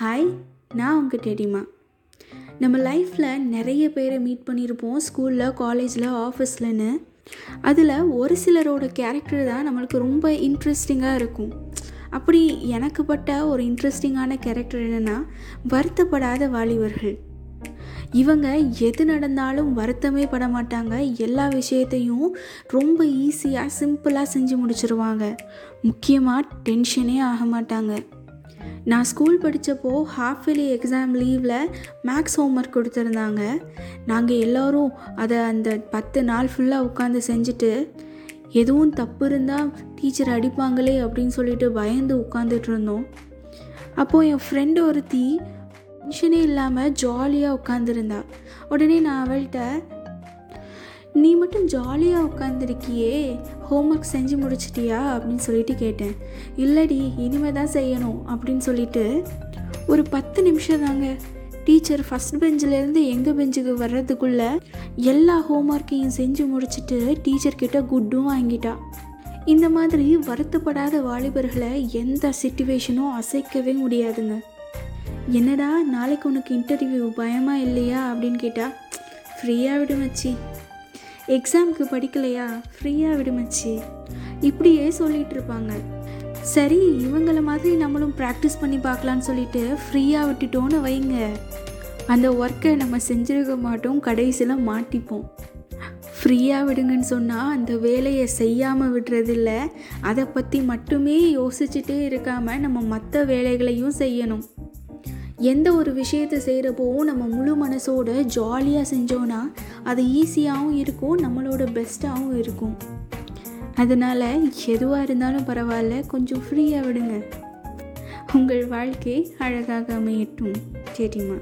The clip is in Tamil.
ஹாய் நான் உங்கள் டெடிமா. நம்ம லைஃப்பில் நிறைய பேரை மீட் பண்ணியிருப்போம் ஸ்கூலில் காலேஜில் ஆஃபீஸ்லன்னு அதில் ஒரு சிலரோட கேரக்டர் தான் நம்மளுக்கு ரொம்ப இன்ட்ரெஸ்டிங்காக இருக்கும். அப்படி எனக்கு பட்ட ஒரு இன்ட்ரெஸ்டிங்கான கேரக்டர் என்னென்னா வருத்தப்படாத வாலிபர்கள். இவங்க எது நடந்தாலும் வருத்தமே பட மாட்டாங்க. எல்லா விஷயத்தையும் ரொம்ப ஈஸியாக சிம்பிளாக செஞ்சு முடிச்சிருவாங்க. முக்கியமாக டென்ஷனே ஆக மாட்டாங்க. நான் ஸ்கூல் படித்தப்போ ஹாஃப் இயர்லி எக்ஸாம் லீவில் மேக்ஸ் ஹோம்ஒர்க் கொடுத்துருந்தாங்க. நாங்கள் எல்லோரும் அதை அந்த பத்து நாள் ஃபுல்லாக உட்காந்து செஞ்சுட்டு எதுவும் தப்பு இருந்தால் டீச்சர் அடிப்பாங்களே அப்படின்னு சொல்லிட்டு பயந்து உட்காந்துட்டு இருந்தோம். அப்போது என் ஃப்ரெண்டு ஒருத்தி டென்ஷனே இல்லாமல் ஜாலியாக உட்காந்துருந்தா உடனே நான் அவள்கிட்ட நீ மட்டும் ஜாலியாக உட்காந்துருக்கியே ஹோம்ஒர்க் செஞ்சு முடிச்சிட்டியா அப்படின்னு சொல்லிட்டு கேட்டேன். இல்லடி இனிமே தான் செய்யணும் அப்படின்னு சொல்லிட்டு ஒரு பத்து நிமிஷம் தாங்க. டீச்சர் ஃபஸ்ட் பெஞ்சிலேருந்து எங்கள் பெஞ்சுக்கு வர்றதுக்குள்ளே எல்லா ஹோம்ஒர்க்கையும் செஞ்சு முடிச்சுட்டு டீச்சர்கிட்ட குட்டும் வாங்கிட்டா. இந்த மாதிரி வருத்தப்படாத வாலிபர்களை எந்த சுச்சுவேஷனும் அசைக்கவே முடியாதுங்க. என்னடா நாளைக்கு உனக்கு இன்டர்வியூ பயமா இல்லையா அப்படின்னு கேட்டால் ஃப்ரீயாக விடு எக்ஸாமுக்கு படிக்கலையா? ஃப்ரீயாக விடுமச்சி இப்படியே சொல்லிகிட்டு இருப்பாங்க. சரி இவங்கள மாதிரி நம்மளும் ப்ராக்டிஸ் பண்ணி பார்க்கலான்னு சொல்லிட்டு ஃப்ரீயாக விட்டுட்டோன்னு வைங்க. அந்த ஒர்க்கை நம்ம செஞ்சிருக்க மாட்டோம் கடைசியில் மாட்டிப்போம். ஃப்ரீயாக விடுங்கன்னு சொன்னால் அந்த வேலையை செய்யாமல் விடுறதில்ல. அதை பற்றி மட்டுமே யோசிச்சுட்டே இருக்காமல் நம்ம மற்ற வேலைகளையும் செய்யணும். எந்த ஒரு விஷயத்தை செய்கிறப்போவும் நம்ம முழு மனசோட ஜாலியாக செஞ்சோன்னா அது ஈஸியாகவும் இருக்கும் நம்மளோட பெஸ்ட்டாகவும் இருக்கும். அதனால் எதுவாக இருந்தாலும் பரவாயில்ல கொஞ்சம் ஃப்ரீயாக விடுங்க. உங்கள் வாழ்க்கை அழகாக அமையட்டும். சரிம்மா